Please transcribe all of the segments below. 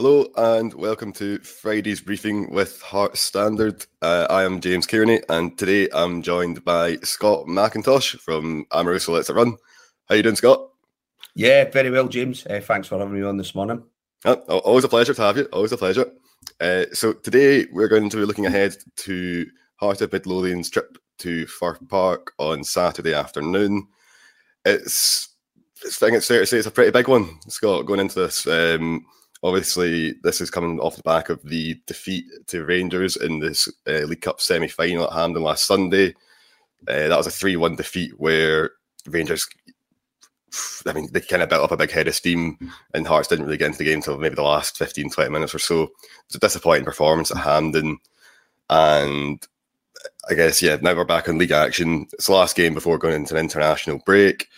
Hello and welcome to Friday's briefing with Hearts Standard. Uh, I am James Kearney and today I'm joined by Scott McIntosh from Amoruso Let's It Run. How you doing, Scott? Yeah, very well, James. Uh, thanks for having me on this morning. Uh, always a pleasure to have you. Always a pleasure. Uh, so today we're going to be looking ahead to Heart of Midlothian's trip to Fir Park on Saturday afternoon. It's I think it's fair to say it's a pretty big one, Scott, going into this. Um, obviously, this is coming off the back of the defeat to Rangers in this uh, League Cup semi final at Hampden last Sunday. Uh, that was a 3 1 defeat where Rangers, I mean, they kind of built up a big head of steam, and Hearts didn't really get into the game until maybe the last 15, 20 minutes or so. It's a disappointing performance at Hampden. And I guess, yeah, now we're back on league action. It's the last game before going into an international break.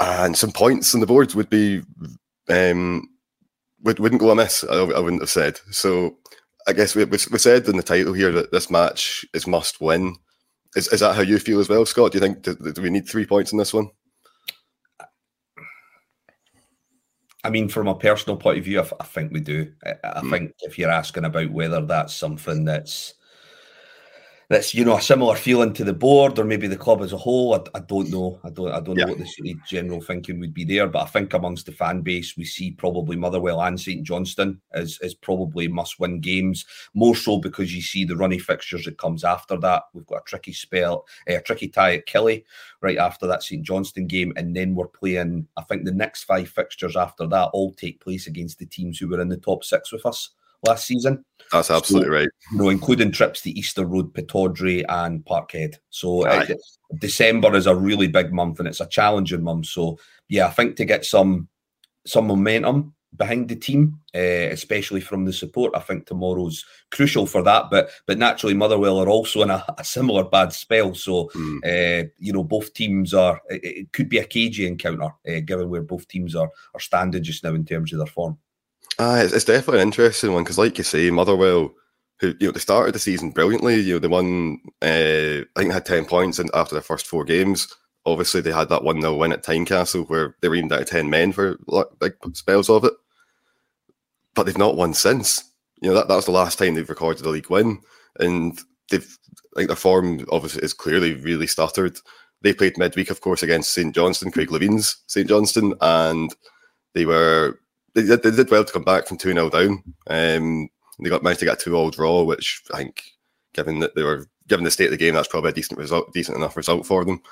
And some points on the board would be um, would, wouldn't go amiss. I, I wouldn't have said. So I guess we, we, we said in the title here that this match is must win. Is, is that how you feel as well, Scott? Do you think do, do we need three points in this one? I mean, from a personal point of view, I, I think we do. I, I mm. think if you're asking about whether that's something that's that's you know a similar feeling to the board or maybe the club as a whole. I, I don't know. I don't. I don't yeah. know what the general thinking would be there. But I think amongst the fan base, we see probably Motherwell and St Johnstone as as probably must win games. More so because you see the runny fixtures that comes after that. We've got a tricky spell, eh, a tricky tie at Killie right after that St Johnstone game, and then we're playing. I think the next five fixtures after that all take place against the teams who were in the top six with us last season. That's absolutely so, right. You know, including trips to Easter Road, Pittodrie, and Parkhead. So it, December is a really big month and it's a challenging month. So yeah, I think to get some some momentum behind the team, uh, especially from the support, I think tomorrow's crucial for that. But but naturally, Motherwell are also in a, a similar bad spell. So mm. uh, you know, both teams are. It, it could be a cagey encounter, uh, given where both teams are are standing just now in terms of their form. Ah, it's, it's definitely an interesting one because, like you say, Motherwell, who you know they started the season brilliantly. You know they won, uh, I think they had ten points in, after their first four games. Obviously, they had that one 0 win at Tynecastle where they were even down to ten men for big spells of it. But they've not won since. You know that that was the last time they've recorded a league win, and they've like their form obviously is clearly really stuttered. They played midweek, of course, against St Johnstone, Craig Levein's St Johnstone, and they were they did, they did well to come back from 2 0 down. Um, they got managed to get a 2 all draw, which I think, given that they were given the state of the game, that's probably a decent result, decent enough result for them.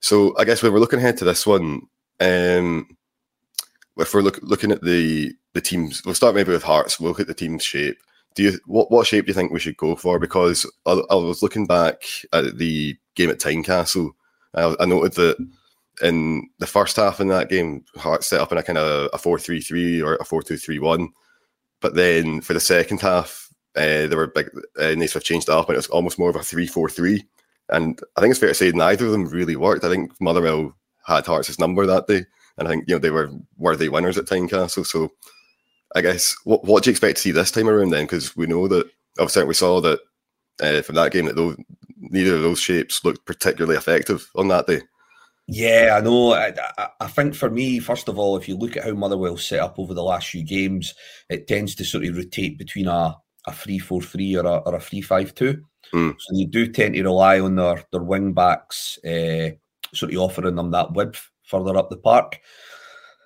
So I guess when we're looking ahead to this one, um, if we're look, looking at the the teams, we'll start maybe with Hearts. We'll look at the team's shape. Do you what what shape do you think we should go for? Because I, I was looking back at the game at Tynecastle. I, I noted that in the first half in that game, Hearts set up in a kind of a 4 3 3 or a 4 2 3 1. But then for the second half, uh, they were big, uh, Naismith changed it up and it was almost more of a 3 4 3. And I think it's fair to say neither of them really worked. I think Motherwell had Hearts' number that day. And I think, you know, they were worthy winners at Tynecastle. So I guess, what, what do you expect to see this time around then? Because we know that, obviously, we saw that uh, from that game that those, neither of those shapes looked particularly effective on that day. Yeah, I know. I, I, think for me, first of all, if you look at how Motherwell's set up over the last few games, it tends to sort of rotate between a, a 3 4 3 or a, or a 3 5 2. Mm. So they do tend to rely on their, their wing backs, uh, sort of offering them that width further up the park.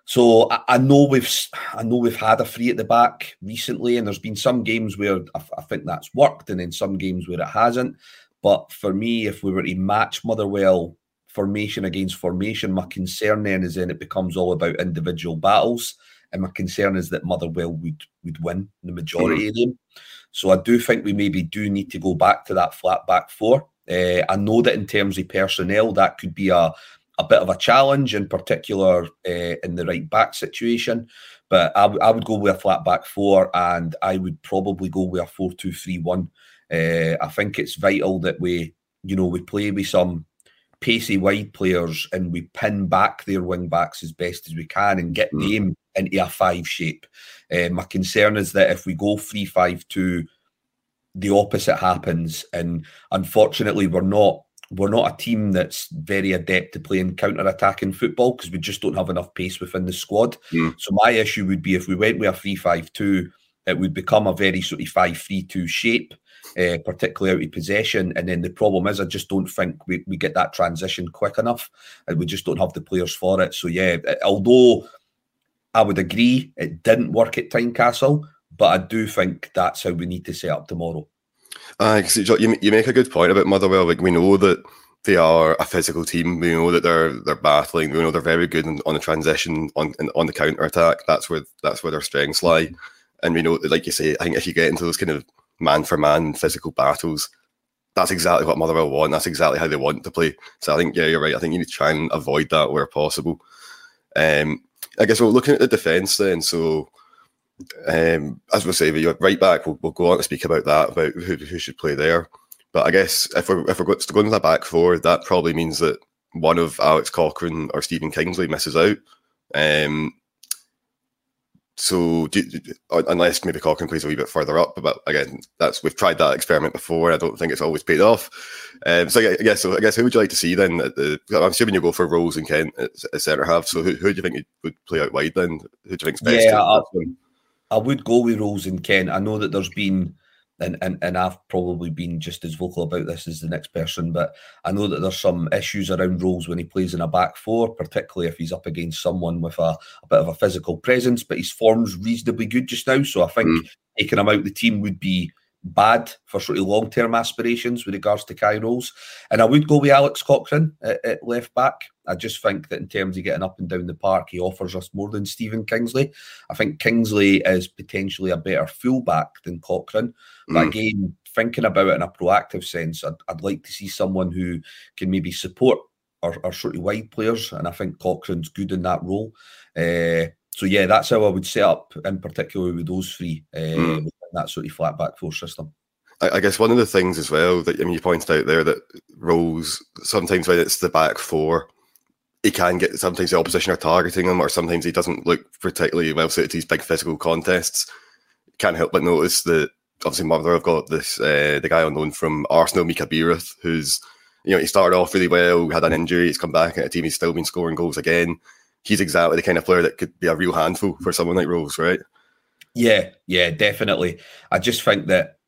So I, I, know we've I know we've had a free at the back recently, and there's been some games where I, I think that's worked, and then some games where it hasn't. But for me, if we were to match Motherwell formation against formation. My concern then is then it becomes all about individual battles. And my concern is that Motherwell would would win the majority mm. of them. So I do think we maybe do need to go back to that flat back four. Uh, I know that in terms of personnel, that could be a, a bit of a challenge, in particular uh, in the right back situation. But I, w- I would go with a flat back four, and I would probably go with a four-two-three-one. Uh, I think it's vital that we, you know, we play with some pacey wide players and we pin back their wing backs as best as we can and get mm. them into a five shape. Uh, my concern is that if we go three five two, the opposite happens, and unfortunately, we're not we're not a team that's very adept to playing counter-attacking football because we just don't have enough pace within the squad. Mm. So my issue would be if we went with a 3-5-2, it would become a very sort of 5-3-2 shape, uh, particularly out of possession. And then the problem is I just don't think we, we get that transition quick enough and we just don't have the players for it. So yeah, although I would agree it didn't work at Tynecastle, but I do think that's how we need to set up tomorrow. Uh, you, you make a good point about Motherwell. Like we know that they are a physical team. We know that they're they're battling. We know they're very good on, the transition, on on the counter attack. That's where that's where their strengths lie. And we know like you say, I think if you get into those kind of man for man physical battles, that's exactly what Motherwell want. That's exactly how they want to play. So I think yeah, you're right. I think you need to try and avoid that where possible. Um, I guess we're looking at the defence then. So um, as we say, we right back, we'll, we'll, go on to speak about that, about who, who should play there. But I guess if we're if we're going to the back four, that probably means that one of Alex Cochrane or Stephen Kingsley misses out. Um, so do, unless maybe Cochrane plays a wee bit further up, but again, that's we've tried that experiment before. I don't think it's always paid off. Um, so I guess so. I guess who would you like to see then? The, I'm assuming you go for Rose and Kent at, at centre half. So who, who do you think would play out wide then? Who do you think's best? Yeah, I, I would go with Rose and Kent. I know that there's been, and, and, and I've probably been just as vocal about this as the next person, but I know that there's some issues around Rowles when he plays in a back four, particularly if he's up against someone with a, a bit of a physical presence, but his form's reasonably good just now. So I think mm. taking him out the team would be bad for sort of long term aspirations with regards to Rowles. And I would go with Alex Cochrane at, at, left back. I just think that in terms of getting up and down the park, he offers us more than Stephen Kingsley. I think Kingsley is potentially a better fullback than Cochrane. Mm. But again, thinking about it in a proactive sense, I'd, I'd like to see someone who can maybe support our, our sort of wide players. And I think Cochrane's good in that role. Uh, so yeah, that's how I would set up in particular with those three. Uh, mm that sort of flat back four system. I, guess one of the things as well that I mean you pointed out there that Rowles sometimes when it's the back four, he can get sometimes the opposition are targeting him, or sometimes he doesn't look particularly well suited to these big physical contests. Can't help but notice that obviously Mother have got this uh, the guy unknown from Arsenal, Mika Biereth, who's you know he started off really well, had an injury, he's come back at a team, he's still been scoring goals again. He's exactly the kind of player that could be a real handful for someone like Rowles, right? Yeah, yeah, definitely. I just think that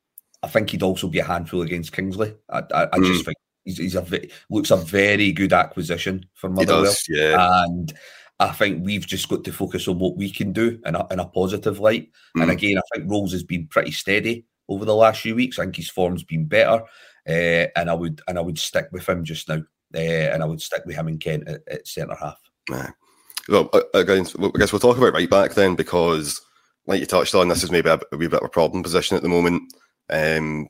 I think he'd also be a handful against Kingsley. I, I, I mm. just think he's, he's a looks a very good acquisition for Motherwell, does, yeah. and I think we've just got to focus on what we can do in a, in a positive light. Mm. And again, I think Rowles has been pretty steady over the last few weeks. I think his form's been better, uh, and I would and I would stick with him just now, uh, and I would stick with him and Kent at, at centre half. Nah. Well, again, I guess we'll talk about right back then because like you touched on, this is maybe a, a wee bit of a problem position at the moment. Um,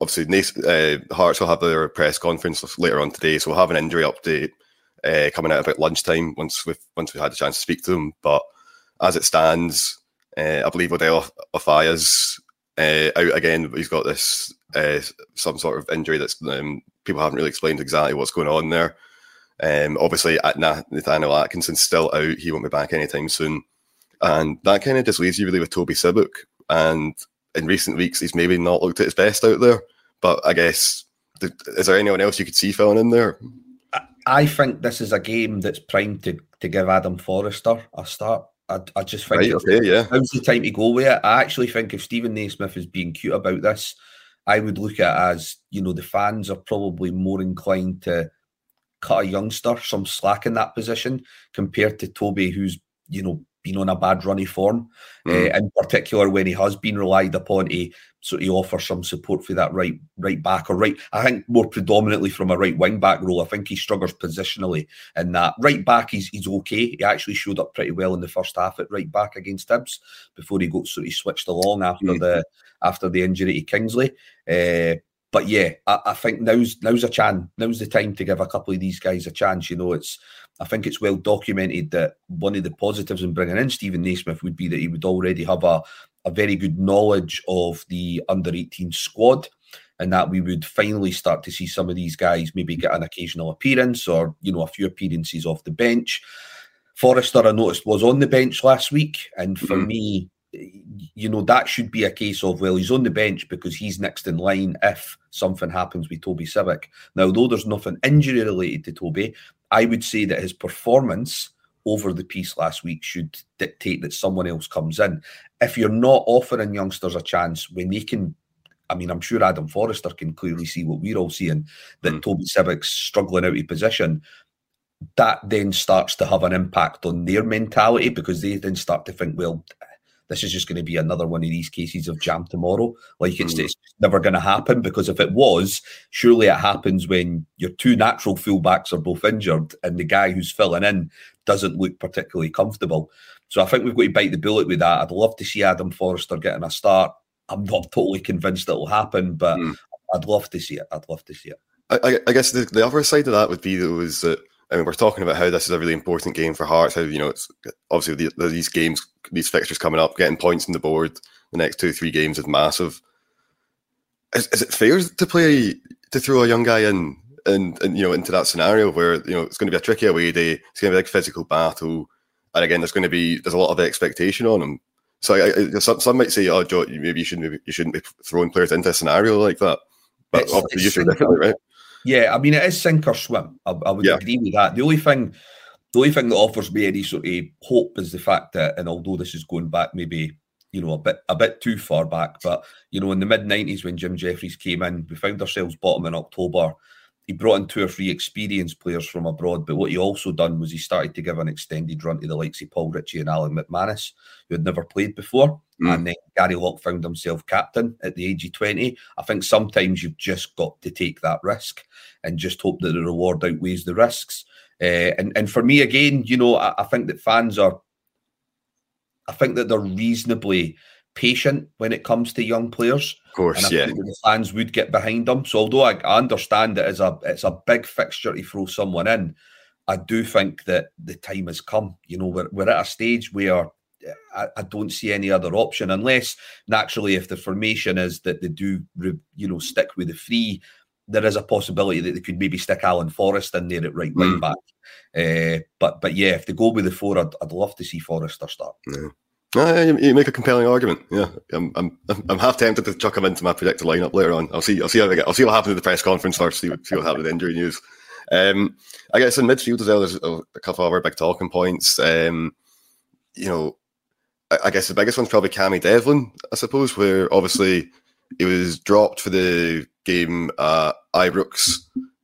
obviously, uh, Hearts will have their press conference later on today, so we'll have an injury update uh, coming out about lunchtime once we've once we had a chance to speak to them. But as it stands, uh, I believe Odel Offiah's uh, out again. He's got this uh, some sort of injury that's um, people haven't really explained exactly what's going on there. Um, obviously, Nathaniel Atkinson's still out. He won't be back anytime soon. And that kind of just leaves you really with Toby Sibbick. And in recent weeks, he's maybe not looked at his best out there. But I guess, is there anyone else you could see filling in there? I think this is a game that's primed to, to give Adam Forrester a start. I, I just think right, okay, yeah. now's the time to go with it. I actually think if Steven Naismith is being cute about this, I would look at it as, you know, the fans are probably more inclined to cut a youngster some slack in that position compared to Toby, who's, you know, been on a bad runny form, mm. uh, in particular when he has been relied upon to sort of offer some support for that right right back or right. I think more predominantly from a right wing back role. I think he struggles positionally in that right back. He's he's okay. He actually showed up pretty well in the first half at right back against Hibs before he got sort of switched along after mm. the after the injury to Kingsley. Uh, but yeah, I, I, think now's now's a chance. Now's the time to give a couple of these guys a chance. You know, it's I think it's well documented that one of the positives in bringing in Steven Naismith would be that he would already have a, a very good knowledge of the under 18 squad and that we would finally start to see some of these guys maybe get an occasional appearance or, you know, a few appearances off the bench. Forrester, I noticed, was on the bench last week. And for mm-hmm. me, you know, that should be a case of, well, he's on the bench because he's next in line if something happens with Toby Sibbick. Now, though there's nothing injury related to Toby, I would say that his performance over the piece last week should dictate that someone else comes in. If you're not offering youngsters a chance when they can, I mean, I'm sure Adam Forrester can clearly see what we're all seeing that mm. Toby Sibbick's struggling out of position. That then starts to have an impact on their mentality because they then start to think, well, this is just going to be another one of these cases of jam tomorrow. Like it's, mm. it's never going to happen because if it was, surely it happens when your two natural fullbacks are both injured and the guy who's filling in doesn't look particularly comfortable. So I think we've got to bite the bullet with that. I'd love to see Adam Forrester getting a start. I'm not totally convinced it'll happen, but mm. I'd love to see it. I'd love to see it. I, I guess the, the other side of that would be though is that I mean, we're talking about how this is a really important game for Hearts. How you know it's obviously the, these games, these fixtures coming up, getting points on the board the next two three games is massive. Is, is it fair to play to throw a young guy in and, and you know into that scenario where you know it's going to be a tricky away day, it's going to be a big physical battle, and again there's going to be there's a lot of expectation on him. So I, I, some, some might say, oh, Joe, maybe you shouldn't maybe you shouldn't be throwing players into a scenario like that. But it's, obviously it's you should definitely, right? Yeah, I mean it is sink or swim. I, I would yeah. agree with that. The only thing, the only thing that offers me any sort of hope is the fact that, and although this is going back maybe you know a bit a bit too far back, but you know in the mid '90s when Jim Jeffries came in, we found ourselves bottom in October. He brought in two or three experienced players from abroad, but what he also done was he started to give an extended run to the likes of Paul Ritchie and Alan McManus, who had never played before. Mm. And then Gary Locke found himself captain at the age of 20. I think sometimes you've just got to take that risk and just hope that the reward outweighs the risks. Uh, and, and for me, again, you know, I, I think that fans are, I think that they're reasonably patient when it comes to young players. Of course, yeah. the fans would get behind them. So although I, I understand that it's a it's a big fixture to throw someone in, I do think that the time has come. You know, we're, we're at a stage where I, I, don't see any other option unless naturally if the formation is that they do you know stick with the free there is a possibility that they could maybe stick Alan Forrest in there at right mm. wing back uh, but but yeah if they go with the four I'd, I'd love to see Forrester start yeah. Uh, you make a compelling argument. Yeah, I'm, I'm, I'm half tempted to chuck him into my predicted lineup later on. I'll see. I'll see how they get. I'll see what happens at the press conference first. See, see what happens with injury news. Um, I guess in midfield as well, there's a couple of other big talking points. Um, you know, I guess the biggest one's probably Cammy Devlin, I suppose, where obviously he was dropped for the game at Ibrox.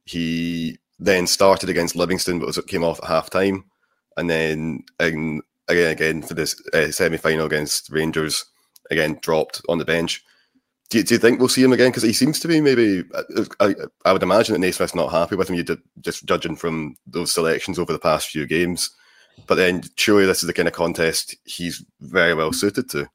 He then started against Livingston, but was, came off at half time. And then in, again, again for this uh, semi final against Rangers, again dropped on the bench. Do you, do you think we'll see him again? Because he seems to be maybe. I, I would imagine that Naismith's not happy with him. You just judging from those selections over the past few games. But then surely this is the kind of contest he's very well suited to.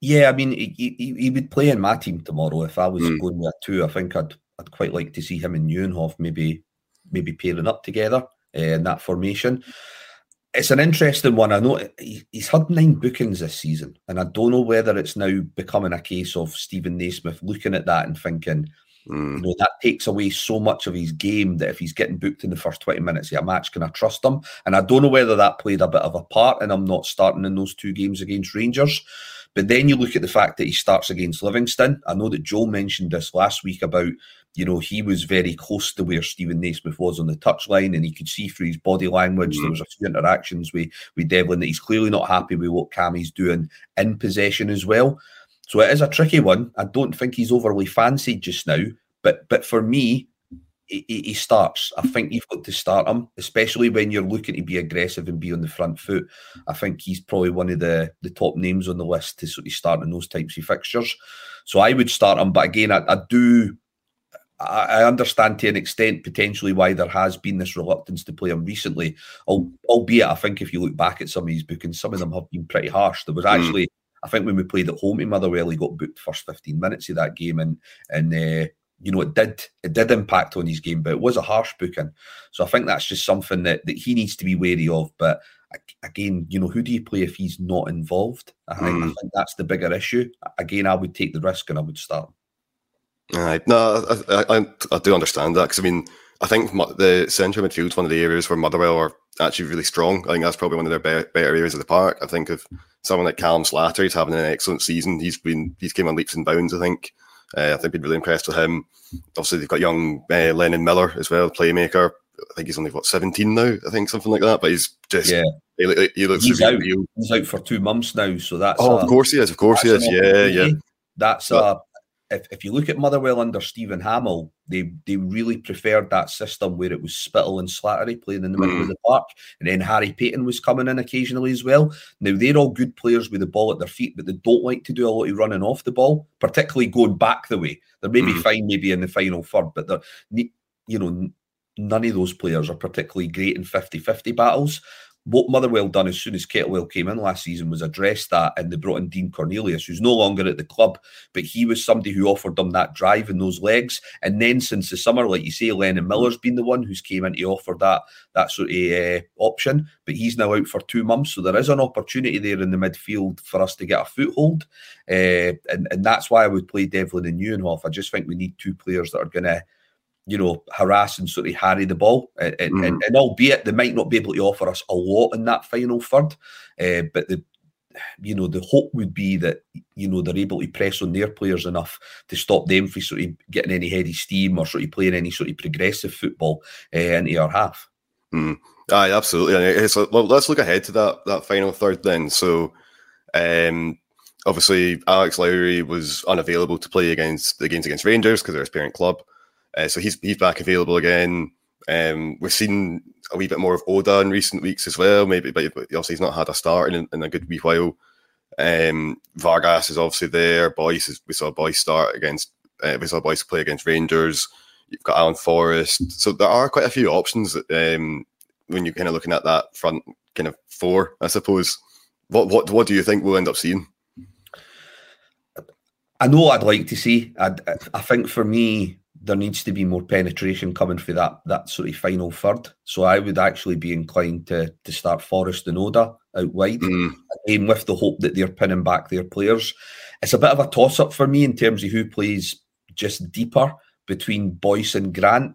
Yeah, I mean, he, he, he would play in my team tomorrow. If I was mm. going there too. I think I'd I'd quite like to see him and Nieuwenhof maybe maybe pairing up together uh, in that formation. It's an interesting one. I know he's had nine bookings this season, and I don't know whether it's now becoming a case of Steven Naismith looking at that and thinking, Mm. You know, that takes away so much of his game that if he's getting booked in the first 20 minutes of a match, can I trust him? And I don't know whether that played a bit of a part in him not starting in those two games against Rangers. But then you look at the fact that he starts against Livingston. I know that Joel mentioned this last week about, you know, he was very close to where Steven Naismith was on the touchline and he could see through his body language. Mm. There was a few interactions with, with Devlin that he's clearly not happy with what Cammy's doing in possession as well. So it is a tricky one. I don't think he's overly fancied just now, but but for me, he, he, starts. I think you've got to start him, especially when you're looking to be aggressive and be on the front foot. I think he's probably one of the the top names on the list to sort of start in those types of fixtures. So I would start him, but again, I, I do. I understand to an extent potentially why there has been this reluctance to play him recently. Albeit, I think if you look back at some of these bookings, some of them have been pretty harsh. There was hmm. actually. I think when we played at home in Motherwell, he got booked first 15 minutes of that game, and and uh, you know it did it did impact on his game, but it was a harsh booking. So I think that's just something that that he needs to be wary of. But again, you know, who do you play if he's not involved? I think, mm. I think that's the bigger issue. Again, I would take the risk and I would start. Right. No, I, I, I do understand that because I mean, I think the central midfield's one of the areas where Motherwell are actually really strong. I think that's probably one of their better, better areas of the park. I think if someone like Callum Slattery, he's having an excellent season. He's been he's came on leaps and bounds. I think. Uh, I think been really impressed with him. Obviously, they've got young uh, Lennon Miller as well, playmaker. I think he's only what 17 now. I think something like that. But he's just yeah. He, he looks he's out. He's out for two months now, so that's oh, a, of course he is. Of course he is. Yeah, yeah. That's but, a if, if you look at Motherwell under Steven Hammell, they they really preferred that system where it was Spittal and Slattery playing in the middle mm. of the park, and then Harry Paton was coming in occasionally as well. Now they're all good players with the ball at their feet, but they don't like to do a lot of running off the ball, particularly going back the way. They're maybe mm. fine maybe in the final third, but they're you know none of those players are particularly great in 50-50 battles what Motherwell done as soon as Kettlewell came in last season was address that, and they brought in Dean Cornelius, who's no longer at the club, but he was somebody who offered them that drive and those legs. And then since the summer, like you say, Lennon Miller's been the one who's came in to offer that that sort of uh, option, but he's now out for two months, so there is an opportunity there in the midfield for us to get a foothold, uh, and and that's why I would play Devlin and Nieuwenhof. I just think we need two players that are going to you know, harass and sort of harry the ball. And, mm. and, and, albeit they might not be able to offer us a lot in that final third, uh, but the you know the hope would be that you know they're able to press on their players enough to stop them from sort of getting any heady steam or sort of playing any sort of progressive football uh, into our half. Mm. Aye, absolutely. So, well, let's look ahead to that that final third then. So, um, obviously, Alex Lowry was unavailable to play against the games against Rangers because they're his parent club. Uh, so he's he's back available again. Um, we've seen a wee bit more of Oda in recent weeks as well. Maybe, but obviously he's not had a start in, in a good wee while. Um, Vargas is obviously there. Boyce is, we saw Boyce start against. Uh, we saw Boyce play against Rangers. You've got Alan Forrest. So there are quite a few options um, when you're kind of looking at that front kind of four, I suppose. What what what do you think we'll end up seeing? I know I'd like to see. i I think for me, there needs to be more penetration coming for that that sort of final third. So I would actually be inclined to to start Forrest and Oda out wide, mm. again with the hope that they're pinning back their players. It's a bit of a toss up for me in terms of who plays just deeper between Boyce and Grant.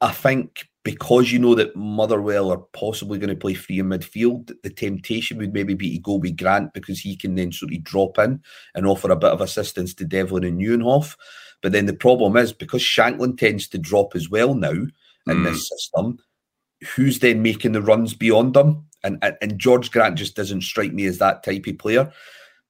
I think because you know that Motherwell are possibly going to play free in midfield, the temptation would maybe be to go with Grant because he can then sort of drop in and offer a bit of assistance to Devlin and Nieuwenhof. But then the problem is because Shankland tends to drop as well now in mm. this system, who's then making the runs beyond them? And, and, and George Grant just doesn't strike me as that type of player.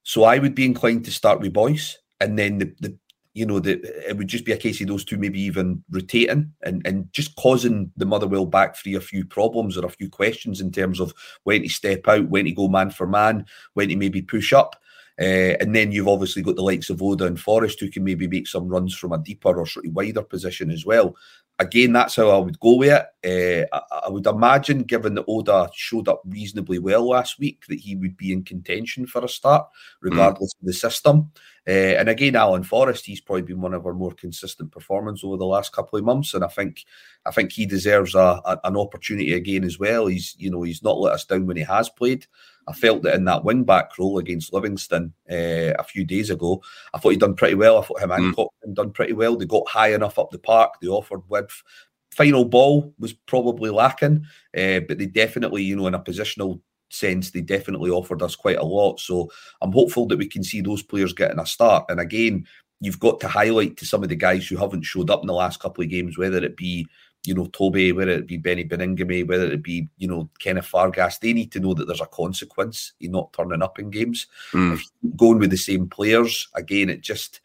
So I would be inclined to start with Boyce, and then the, the you know, the, it would just be a case of those two maybe even rotating and, and just causing the Motherwell back three a few problems or a few questions in terms of when to step out, when to go man for man, when to maybe push up. Uh, and then you've obviously got the likes of Oda and Forrest who can maybe make some runs from a deeper or sort of wider position as well. Again, that's how I would go with it. Uh, I, I, would imagine, given that Oda showed up reasonably well last week, that he would be in contention for a start, regardless mm. of the system. Uh, and again, Alan Forrest, he's probably been one of our more consistent performers over the last couple of months, and I think I think he deserves a, a, an opportunity again as well. He's you know he's not let us down when he has played. I felt that in that wing back role against Livingston uh, a few days ago, I thought he'd done pretty well. I thought him and mm. done pretty well. They got high enough up the park. They offered width. Final ball was probably lacking, uh, but they definitely, you know, in a positional sense, they definitely offered us quite a lot. So I'm hopeful that we can see those players getting a start. And again, you've got to highlight to some of the guys who haven't showed up in the last couple of games, whether it be you know Toby, whether it be Beni Baningime, whether it be you know Kenneth Vargas, they need to know that there's a consequence in not turning up in games. Mm. Going with the same players again, it just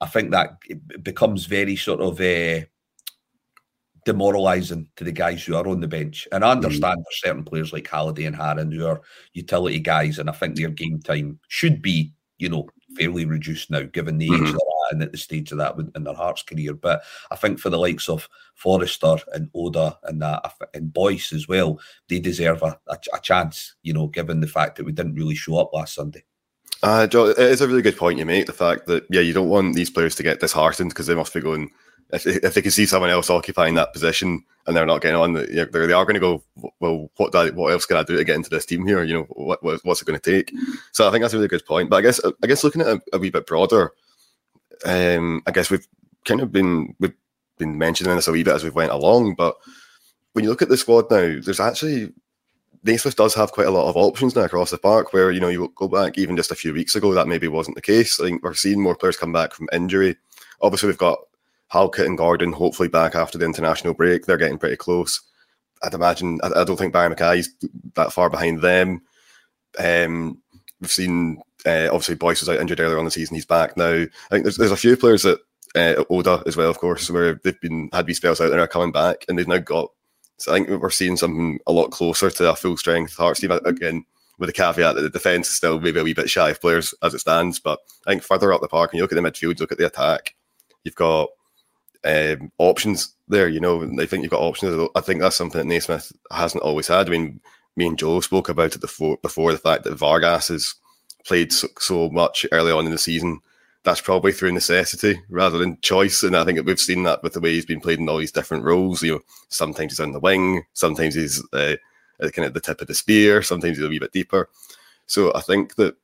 I think that it becomes very sort of uh, demoralising to the guys who are on the bench. And I mm. understand mm. there's certain players like Halliday and Haring who are utility guys, and I think their game time should be, you know, fairly reduced now, given the mm-hmm. age they're at and at the stage of that in their Hearts career. But I think for the likes of Forrester and Oda and that and Boyce as well, they deserve a, a, a chance, you know, given the fact that we didn't really show up last Sunday. Uh, Joe, it is a really good point you make. The fact that yeah, you don't want these players to get disheartened because they must be going if, if they can see someone else occupying that position and they're not getting on, they are going to go, well, what I, what else can I do to get into this team here? You know, what, what's it going to take? So I think that's a really good point. But I guess I guess looking at a, a wee bit broader, um, I guess we've kind of been we've been mentioning this a wee bit as we've went along. But when you look at the squad now, there's actually Naismith does have quite a lot of options now across the park where, you know, you go back even just a few weeks ago, that maybe wasn't the case. I think we're seeing more players come back from injury. Obviously, we've got Halkett and Gordon hopefully back after the international break. They're getting pretty close. I'd imagine, I, I don't think Barry McKay's that far behind them. Um, we've seen, uh, obviously, Boyce was out injured earlier on the season. He's back now. I think there's, there's a few players that, uh, Oda as well, of course, where they've been had these spells out and are coming back and they've now got so I think we're seeing something a lot closer to a full strength Hearts team. Again, with the caveat that the defence is still maybe a wee bit shy of players as it stands. But I think further up the park, and you look at the midfield, look at the attack, you've got um, options there. You know, I think you've got options. I think that's something that Naismith hasn't always had. I mean, me and Joe spoke about it before, before the fact that Vargas has played so, so much early on in the season that's probably through necessity rather than choice. And I think we've seen that with the way he's been played in all these different roles. You know, sometimes he's on the wing, sometimes he's uh, kind of the tip of the spear, sometimes he's a wee bit deeper. So I think that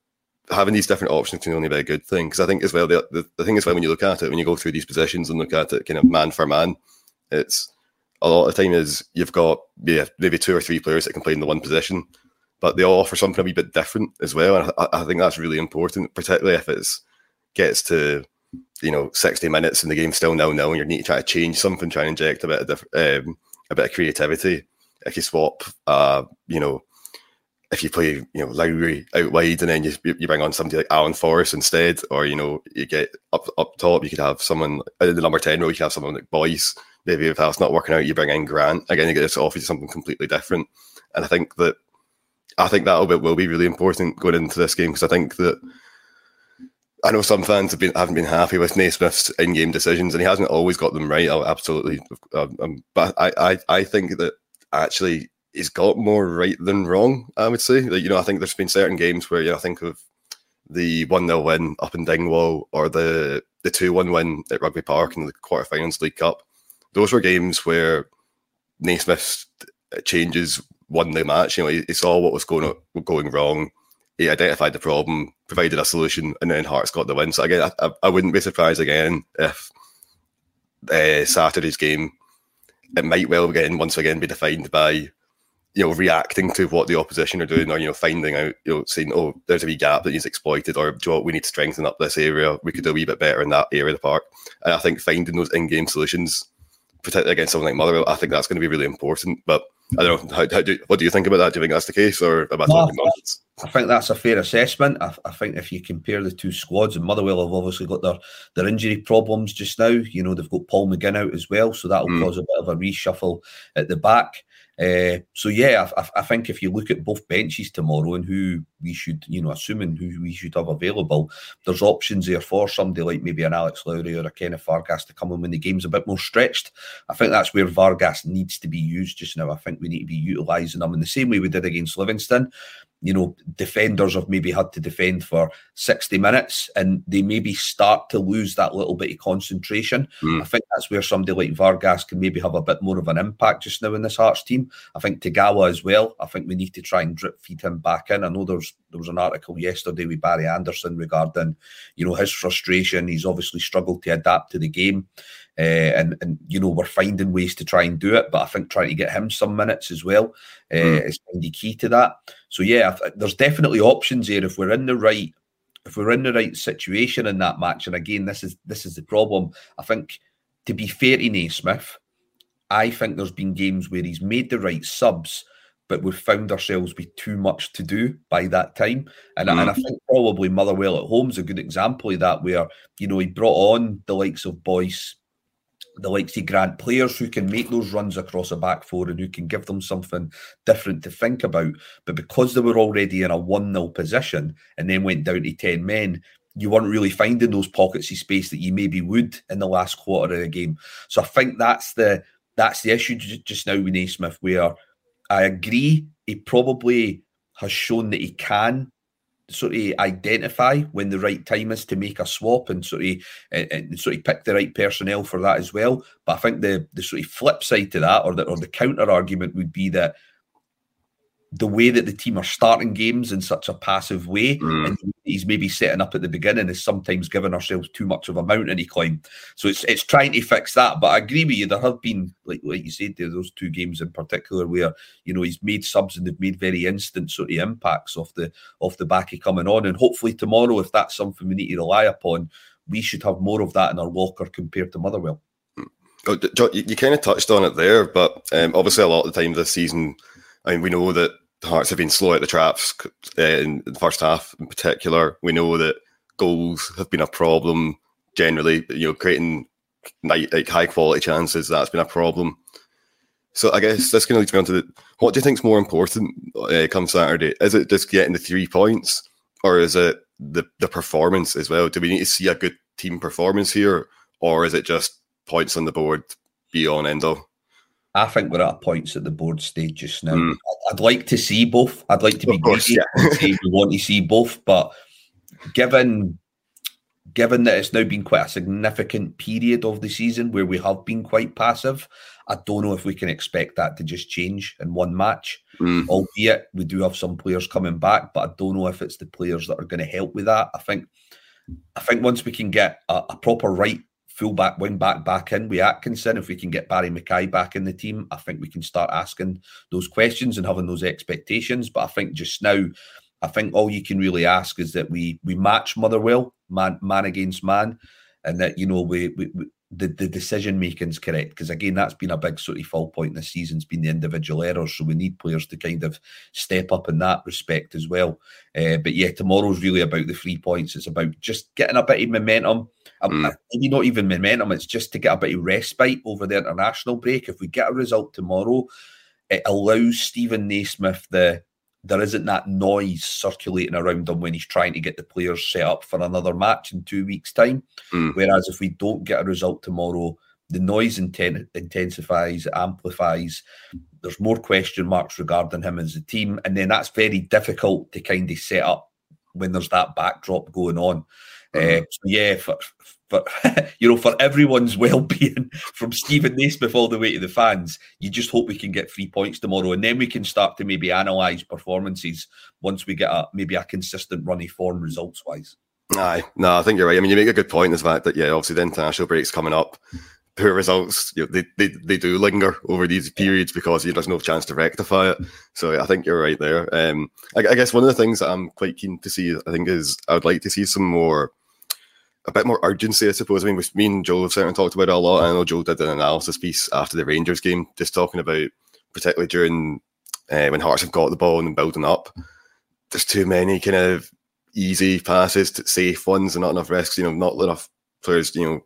having these different options can only be a good thing. Because I think as well, the, the, the thing is well when you look at it, when you go through these positions and look at it kind of man for man, it's a lot of time is you've got yeah, maybe two or three players that can play in the one position, but they all offer something a wee bit different as well. And I, I think that's really important, particularly if it's gets to you know 60 minutes and the game's still nil nil and you need to try to change something, try and inject a bit of diff- um, a bit of creativity. If you swap, uh, you know, if you play, you know, Lowry out wide and then you you bring on somebody like Alan Forrest instead, or you know, you get up up top, you could have someone in the number ten row, you could have someone like Boyce. Maybe if that's not working out, you bring in Grant again. You get this offer you something completely different, and I think that I think that will be, will be really important going into this game because I think that I know some fans have been haven't been happy with Naismith's in-game decisions, and he hasn't always got them right. Oh, absolutely, um, um, but I, I, I think that actually he's got more right than wrong. I would say that you know I think there's been certain games where you know I think of the one 0 win up in Dingwall or the the two one win at Rugby Park in the quarterfinals League Cup. Those were games where Naismith changes won the match. You know, he, he saw what was going going wrong he identified the problem, provided a solution, and then Hearts got the win. So again, I, I wouldn't be surprised again if uh, Saturday's game it might well again once again be defined by you know reacting to what the opposition are doing, or you know finding out, you know saying, oh, there's a wee gap that needs exploited, or do you know we need to strengthen up this area. We could do a wee bit better in that area of the park. And I think finding those in-game solutions, particularly against someone like Motherwell, I think that's going to be really important. But I don't know. How, how do, what do you think about that? Do you think that's the case, or about no, I think that's a fair assessment. I, I, think if you compare the two squads, and Motherwell have obviously got their, their injury problems just now. You know they've got Paul McGinn out as well, so that'll mm. cause a bit of a reshuffle at the back. Uh, so yeah, I, I, think if you look at both benches tomorrow and who we should, you know, assuming who we should have available, there's options there for somebody like maybe an Alex Lowry or a Kenneth Vargas to come in when the game's a bit more stretched. I think that's where Vargas needs to be used just now. I think we need to be utilising them in the same way we did against Livingston you know, defenders have maybe had to defend for 60 minutes and they maybe start to lose that little bit of concentration. Mm. I think that's where somebody like Vargas can maybe have a bit more of an impact just now in this Hearts team. I think Tagawa as well. I think we need to try and drip feed him back in. I know there's there was an article yesterday with Barry Anderson regarding, you know, his frustration. He's obviously struggled to adapt to the game. Uh, and and you know we're finding ways to try and do it, but I think trying to get him some minutes as well uh, mm. is kind of key to that. So yeah, there's definitely options here if we're in the right if we're in the right situation in that match. And again, this is this is the problem. I think to be fair to Naismith, I think there's been games where he's made the right subs, but we've found ourselves with too much to do by that time. And, mm. and I think probably Motherwell at home is a good example of that, where you know he brought on the likes of Boyce, the likes of Grant, players who can make those runs across a back four and who can give them something different to think about. But because they were already in a 1 0 position and then went down to 10 men, you weren't really finding those pockets of space that you maybe would in the last quarter of the game. So I think that's the that's the issue just now with Naismith, where I agree he probably has shown that he can sort of identify when the right time is to make a swap and sort of and, and, sort of pick the right personnel for that as well. But I think the the sort of flip side to that, or the or the counter argument, would be that the way that the team are starting games in such a passive way, mm. and he's maybe setting up at the beginning is sometimes giving ourselves too much of a mountain to climb. So it's it's trying to fix that. But I agree with you. There have been like like you said there those two games in particular where you know he's made subs and they've made very instant sort of impacts off the off the back of coming on. And hopefully tomorrow, if that's something we need to rely upon, we should have more of that in our locker compared to Motherwell. Oh, you, you kind of touched on it there, but um, obviously a lot of the time this season, I mean, we know that Hearts have been slow at the traps uh, in the first half, in particular. We know that goals have been a problem generally. You know, creating like high quality chances that's been a problem. So I guess this kind of leads me on to the, what do you think is more important uh, come Saturday? Is it just getting the three points, or is it the the performance as well? Do we need to see a good team performance here, or is it just points on the board be on end? I think we're at points at the board stage just now. Mm. I'd like to see both. I'd like to be course, greedy yeah. and say we want to see both, but given given that it's now been quite a significant period of the season where we have been quite passive, I don't know if we can expect that to just change in one match. Mm. Albeit we do have some players coming back, but I don't know if it's the players that are going to help with that. I think I think once we can get a, a proper right fullback, wing back back in with Atkinson. If we can get Barry McKay back in the team, I think we can start asking those questions and having those expectations. But I think just now, I think all you can really ask is that we we match Motherwell man man against man, and that you know we, we, we the, the decision making is correct. Because again that's been a big sort of fall point this season's been the individual errors. So we need players to kind of step up in that respect as well. Uh, but yeah tomorrow's really about the three points. It's about just getting a bit of momentum mm. maybe not even momentum it's just to get a bit of respite over the international break if we get a result tomorrow it allows Steven Naismith the there isn't that noise circulating around him when he's trying to get the players set up for another match in two weeks' time. Mm. Whereas if we don't get a result tomorrow, the noise inten- intensifies, amplifies. There's more question marks regarding him as a team, and then that's very difficult to kind of set up when there's that backdrop going on. Uh, so yeah, for, for you know, for everyone's well-being, from Steven Naismith all the way to the fans, you just hope we can get three points tomorrow, and then we can start to maybe analyse performances once we get a maybe a consistent runny form results-wise. Aye, no, I think you're right. I mean, you make a good point. Is the fact that yeah, obviously the international break's coming up. Poor results, you know, they, they they do linger over these periods because you, there's no chance to rectify it. So I think you're right there. Um, I, I guess one of the things that I'm quite keen to see, I think, is I would like to see some more a bit more urgency, I suppose. I mean, me and Joe have certainly talked about it a lot. I know Joe did an analysis piece after the Rangers game, just talking about, particularly during uh, when Hearts have got the ball and building up, there's too many kind of easy passes, to safe ones, and not enough risks. You know, not enough players. You know,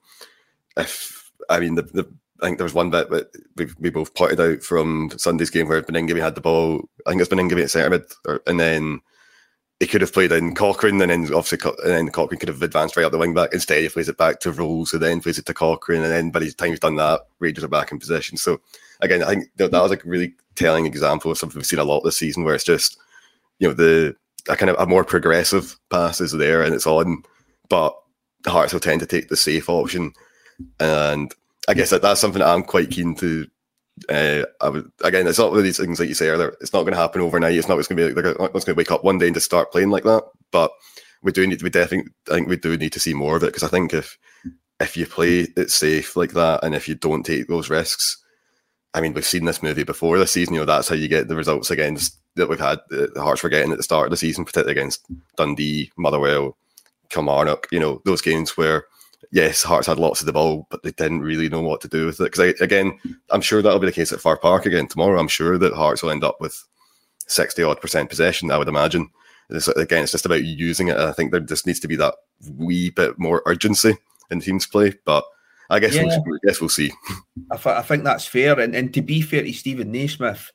if I mean the, the I think there was one bit that we, we both pointed out from Sunday's game where Baningime had the ball. I think it's Baningime at centre mid, and then he could have played in Cochrane, and then obviously, and then Cochrane could have advanced right up the wing back. Instead, he plays it back to Rowles, and then plays it to Cochrane, and then by the time he's done that, Rangers are back in position. So again, I think that, that was a really telling example of something we've seen a lot this season, where it's just you know the a kind of a more progressive pass is there and it's on, but Hearts will tend to take the safe option, and I guess that that's something that I'm quite keen to uh, I would again, it's not one of these things like you say earlier. It's not going to happen overnight. It's not going to be like going to wake up one day and just start playing like that. But we do need. We definitely. I think we do need to see more of it because I think if if you play it safe like that and if you don't take those risks, I mean, we've seen this movie before this season. You know, that's how you get the results against that we've had. The Hearts were getting at the start of the season, particularly against Dundee, Motherwell, Kilmarnock. You know, those games where yes, Hearts had lots of the ball, but they didn't really know what to do with it. Because again, I'm sure that'll be the case at Fir Park again tomorrow. I'm sure that Hearts will end up with sixty odd percent possession. I would imagine. It's, again, it's just about using it. I think there just needs to be that wee bit more urgency in teams play, but. I guess, yeah. we'll, I guess we'll see. I, th- I think that's fair. And, and to be fair to Steven Naismith,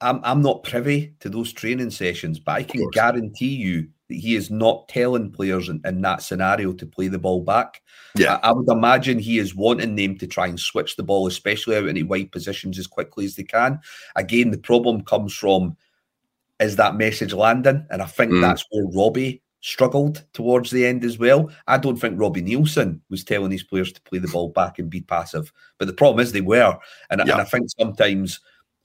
I'm, I'm not privy to those training sessions, but I can guarantee you that he is not telling players in, in, that scenario to play the ball back. Yeah. I, I, would imagine he is wanting them to try and switch the ball, especially out into wide positions as quickly as they can. Again, the problem comes from is that message landing? And I think mm. that's where Robbie struggled towards the end as well. I don't think Robbie Neilson was telling these players to play the ball back and be passive. But the problem is they were. And, yeah. and I think sometimes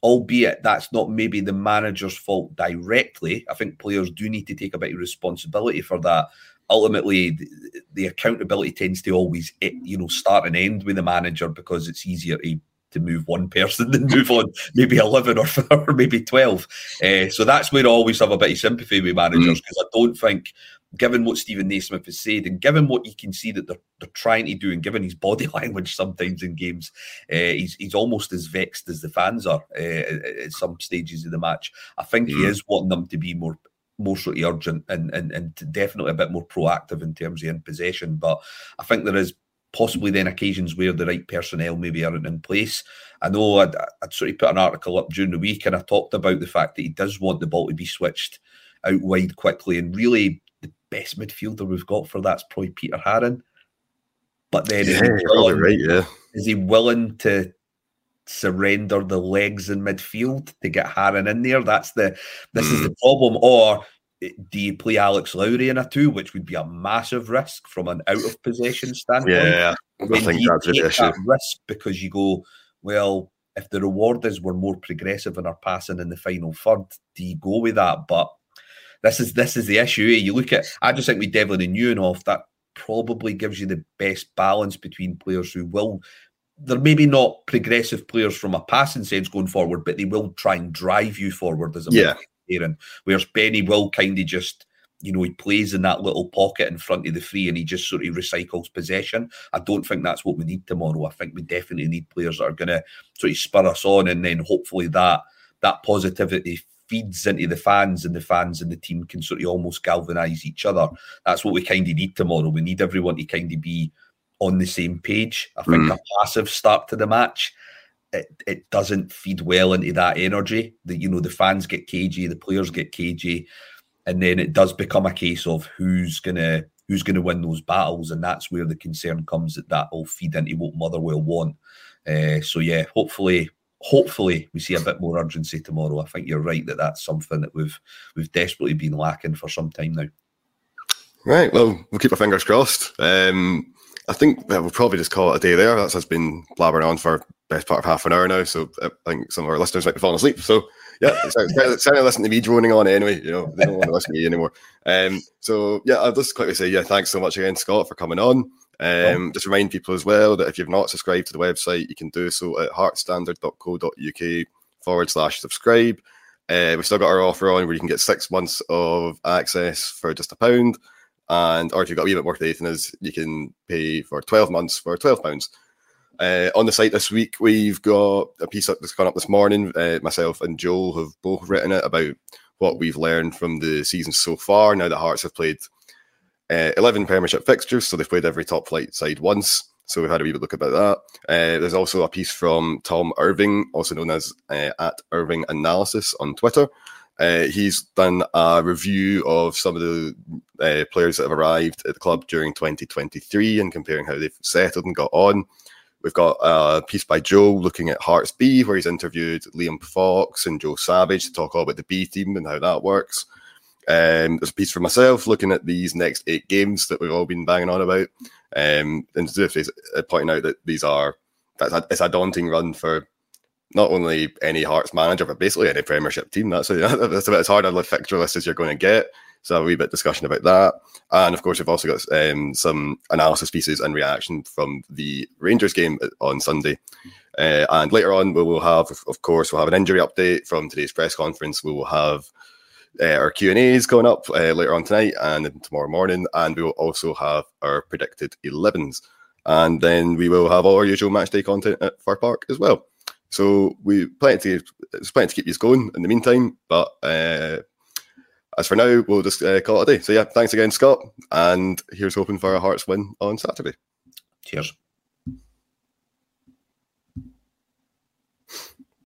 albeit that's not maybe the manager's fault directly. I think players do need to take a bit of responsibility for that. Ultimately, the, the accountability tends to always, eh, you know, start and end with the manager because it's easier to to move one person than move on maybe 11 or, or maybe 12. Uh, so that's where I always have a bit of sympathy with managers because mm. I don't think, given what Steven Naismith has said and given what you can see that they're, they're trying to do and given his body language sometimes in games, uh, he's, he's almost as vexed as the fans are uh, at some stages of the match. I think mm. he is wanting them to be more more sort of urgent and, and and definitely a bit more proactive in terms of in possession. But I think there is possibly then occasions where the right personnel maybe aren't in place. I know I'd, I'd, sort of put an article up during the week and I talked about the fact that he does want the ball to be switched out wide quickly. And really, the best midfielder we've got for that's probably Peter Haring. But then, yeah, is, he willing, right, yeah. is he willing to surrender the legs in midfield to get Haring in there? That's the this mm. is the mm. problem. Or do you play Alex Lowry in a two, which would be a massive risk from an out of possession standpoint? Yeah, I think that's an issue. That risk because you go, well, if the reward is we're more progressive in our passing in the final third, do you go with that? But this is this is the issue. Eh? You look at, I just think with Devlin and Nieuwenhof, that probably gives you the best balance between players who will. They're maybe not progressive players from a passing sense going forward, but they will try and drive you forward as a yeah. Aaron. Whereas Beni will kind of just, you know, he plays in that little pocket in front of the free and he just sort of recycles possession. I don't think that's what we need tomorrow. I think we definitely need players that are going to sort of spur us on and then hopefully that that positivity feeds into the fans and the fans and the team can sort of almost galvanize each other. That's what we kind of need tomorrow. We need everyone to kind of be on the same page. I think mm. a passive start to the match it, it doesn't feed well into that energy. That you know the fans get cagey, the players get cagey, and then it does become a case of who's gonna who's gonna win those battles, and that's where the concern comes that that will feed into what Motherwell want. Uh, so yeah, hopefully, hopefully we see a bit more urgency tomorrow. I think you're right that that's something that we've we've desperately been lacking for some time now. Right. Well, we'll keep our fingers crossed. Um, I think we'll probably just call it a day there. That's has been blabbering on for best part of half an hour now. So I think some of our listeners might be falling asleep. So yeah, it's, it's, of listening to me droning on anyway. You know, they don't want to listen to me anymore. Um, so yeah, I'll just quickly say yeah, thanks so much again, Scott, for coming on. Um, just remind people as well that if you've not subscribed to the website, you can do so at heartsstandard.co.uk forward slash subscribe. Uh, we've still got our offer on where you can get six months of access for just a pound. And or if you've got a wee bit more faith in us, you can pay for 12 months for 12 pounds. Uh, on the site this week, we've got a piece that's gone up this morning. Uh, myself and Joel have both written it about what we've learned from the season so far. Now that Hearts have played uh, 11 Premiership fixtures, so they've played every top flight side once. So we've had a wee look about that. Uh, there's also a piece from Tom Irving, also known as uh, at Irving Analysis on Twitter. Uh, he's done a review of some of the uh, players that have arrived at the club during 2023 and comparing how they've settled and got on. We've got a piece by Joe looking at Hearts B, where he's interviewed Liam Fox and Joe Savage to talk all about the B team and how that works. Um, there's a piece for myself looking at these next eight games that we've all been banging on about, um, and just uh, pointing out that these are that's a, it's a daunting run for not only any Hearts manager but basically any Premiership team. That's a, that's about as hard a fixture list as you're going to get. So a wee bit discussion about that, and of course we've also got um, some analysis pieces and reaction from the Rangers game on Sunday. Uh, and later on, we will have, of course, we'll have an injury update from today's press conference. We will have uh, our Q and A's going up uh, later on tonight and tomorrow morning, and we will also have our predicted 11s, and then we will have all our usual match day content at Fir Park as well. So we plenty to, there's plenty to keep you going in the meantime, but uh, as for now, we'll just uh, call it a day. So yeah, thanks again, Scott, and here's hoping for a Hearts win on Saturday. Cheers.